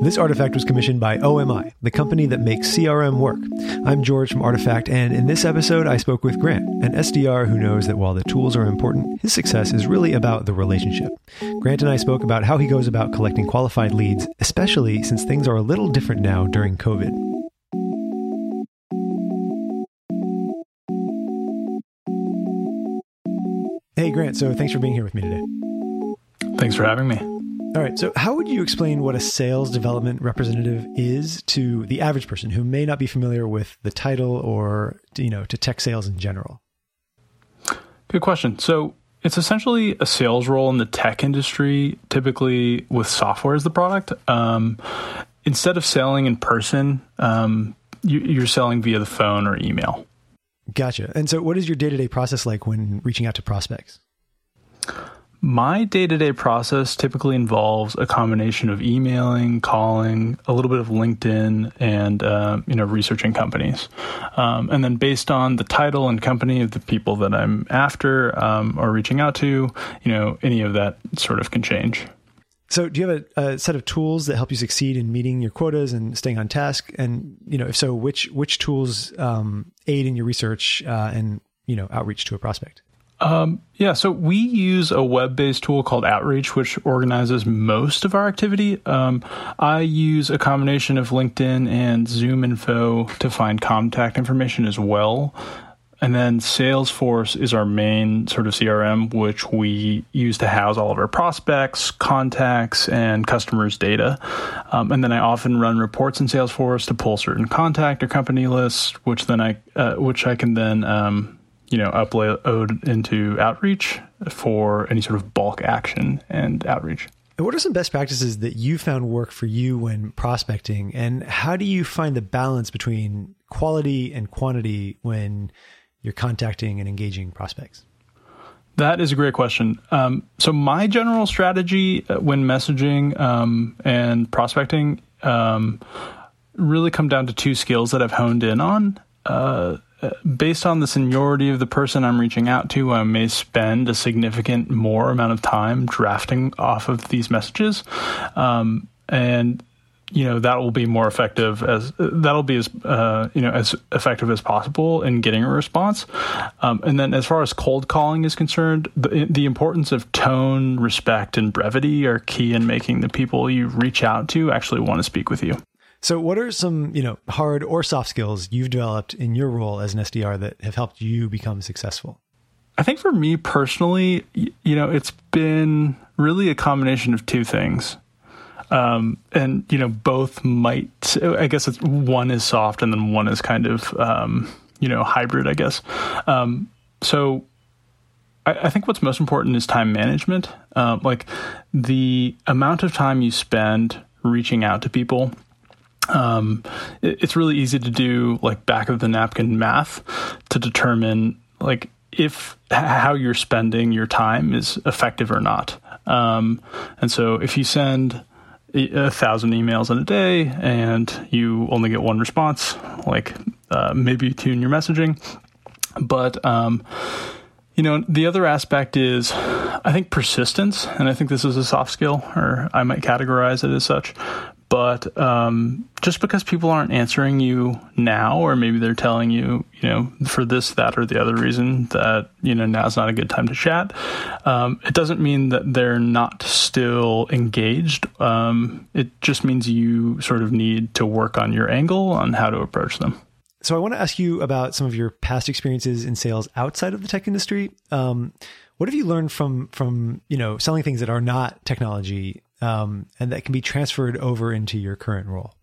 This artifact was commissioned by OMI, the company that makes CRM work. I'm George from Artifact, and in this episode, I spoke with Grant, an SDR who knows that while the tools are important, his success is really about the relationship. Grant and I spoke about how he goes about collecting qualified leads, especially since things are a little different now during COVID. Hey, Grant, so thanks for being here with me today. Thanks for having me. All right. So, how would you explain what a sales development representative is to the average person who may not be familiar with the title or, you know, to tech sales in general? Good question. So, it's essentially a sales role in the tech industry, typically with software as the product. Um, instead of selling in person, um, you, are selling via the phone or email. Gotcha. And so, what is your day to day process like when reaching out to prospects? My day to day process typically involves a combination of emailing, calling, a little bit of LinkedIn, and uh, you know researching companies. Um, and then based on the title and company of the people that I'm after um, or reaching out to, you know any of that sort of can change. So, do you have a, a, set of tools that help you succeed in meeting your quotas and staying on task? And you know, if so, which which tools um, aid in your research uh, and you know outreach to a prospect? Um, yeah, so we use a web based tool called Outreach, which organizes most of our activity. Um, I use a combination of LinkedIn and Zoom Info to find contact information as well. And then Salesforce is our main sort of CRM, which we use to house all of our prospects, contacts, and customers' data. Um, and then I often run reports in Salesforce to pull certain contact or company lists, which then I, uh, which I can then um, you know, upload into outreach for any sort of bulk action and outreach. And What are some best practices that you found work for you when prospecting? And how do you find the balance between quality and quantity when you're contacting and engaging prospects? That is a great question. Um, so, my general strategy uh, when messaging um, and prospecting um, really come down to two skills that I've honed in on. Uh, based on the seniority of the person I'm reaching out to, I may spend a significant more amount of time drafting off of these messages. Um, and you know that will be more effective as that'll be as uh, you know as effective as possible in getting a response. Um, and then as far as cold calling is concerned, the, the importance of tone, respect, and brevity are key in making the people you reach out to actually want to speak with you. So, what are some you know hard or soft skills you've developed in your role as an SDR that have helped you become successful? I think for me personally, you know, it's been really a combination of two things. Um, and you know, both might. I guess it's one is soft, and then one is kind of um, you know hybrid. I guess. Um, so I, think what's most important is time management. Uh, like the amount of time you spend reaching out to people um, it, it's really easy to do like back of the napkin math to determine like if how you're spending your time is effective or not. Um, and so if you send a thousand emails in a day and you only get one response, like uh, maybe tune your messaging. But um, you know, the other aspect is I think persistence, and I think this is a soft skill, or I might categorize it as such. But um, just because people aren't answering you now, or maybe they're telling you, you know, for this, that, or the other reason that, you know, now's not a good time to chat, um, it doesn't mean that they're not still engaged. Um, it just means you sort of need to work on your angle on how to approach them. So I want to ask you about some of your past experiences in sales outside of the tech industry. Um, what have you learned from from you know selling things that are not technology um, and that can be transferred over into your current role?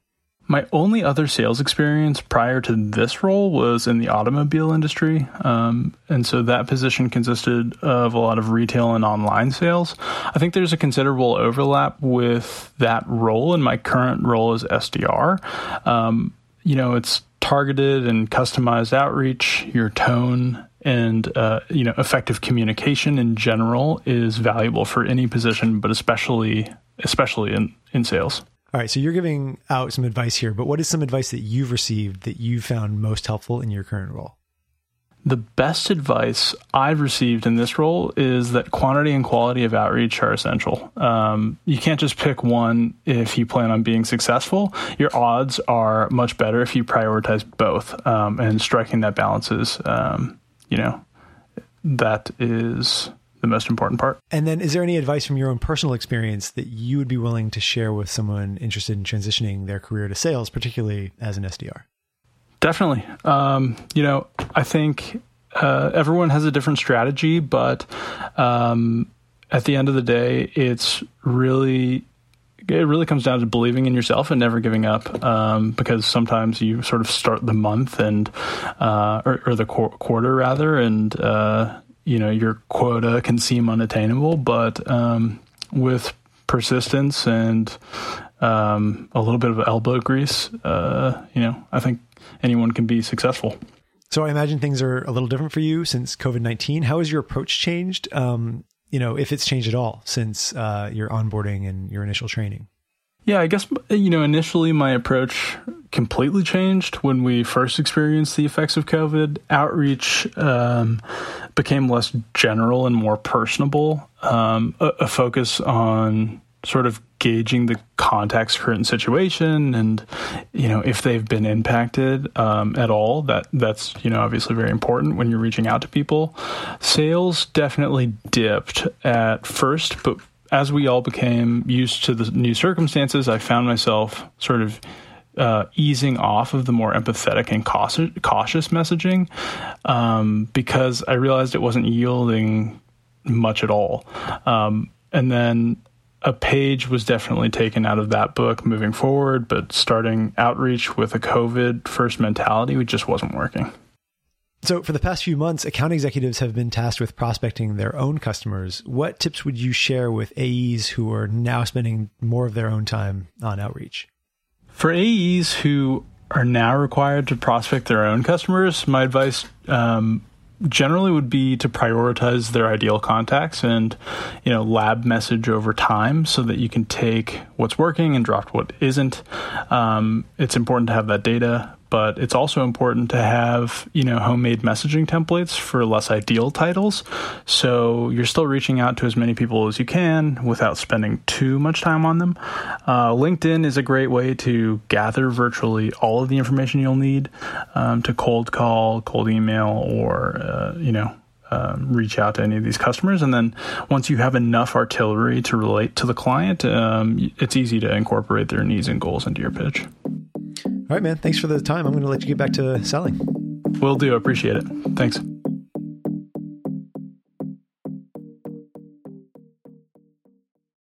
My only other sales experience prior to this role was in the automobile industry. Um, and so that position consisted of a lot of retail and online sales. I think there's a considerable overlap with that role in my current role as SDR. Um, you know, it's targeted and customized outreach, your tone and uh, you know effective communication in general is valuable for any position, but especially especially in in sales. All right, so you're giving out some advice here, but what is some advice that you've received that you found most helpful in your current role? the best advice I've received in this role is that quantity and quality of outreach are essential. Um, you can't just pick one if you plan on being successful. Your odds are much better if you prioritize both, um, and striking that balance is, um, you know, that is the most important part. And then, is there any advice from your own personal experience that you would be willing to share with someone interested in transitioning their career to sales, particularly as an SDR? Definitely. Um, you know, I think uh, everyone has a different strategy, but um, at the end of the day, it's really it really comes down to believing in yourself and never giving up. Um, because sometimes you sort of start the month and uh, or, or, the qu- quarter rather, and uh, you know your quota can seem unattainable, but um, with persistence and um, a little bit of elbow grease, uh, you know, I think anyone can be successful. So I imagine things are a little different for you since COVID nineteen. How has your approach changed? Um, you know, if it's changed at all since uh, your onboarding and your initial training. Yeah, I guess you know initially my approach completely changed when we first experienced the effects of COVID. Outreach um, became less general and more personable. Um, a, a, focus on sort of gauging the contact's current situation and you know if they've been impacted um, at all that that's you know obviously very important when you're reaching out to people sales definitely dipped at first but as we all became used to the new circumstances i found myself sort of uh, easing off of the more empathetic and cautious, cautious messaging um, because I realized it wasn't yielding much at all. Um, and then a page was definitely taken out of that book moving forward, but starting outreach with a COVID first mentality, it just wasn't working. So, for the past few months, account executives have been tasked with prospecting their own customers. What tips would you share with AEs who are now spending more of their own time on outreach? For AEs who are now required to prospect their own customers, my advice um, generally would be to prioritize their ideal contacts and you know lab message over time so that you can take what's working and drop what isn't um, it's important to have that data but it's also important to have you know homemade messaging templates for less ideal titles so you're still reaching out to as many people as you can without spending too much time on them uh, linkedin is a great way to gather virtually all of the information you'll need um, to cold call cold email or uh, you know um, reach out to any of these customers. And then once you have enough artillery to relate to the client, um, it's easy to incorporate their needs and goals into your pitch. All right, man. Thanks for the time. I'm going to let you get back to selling. Will do. Appreciate it. Thanks.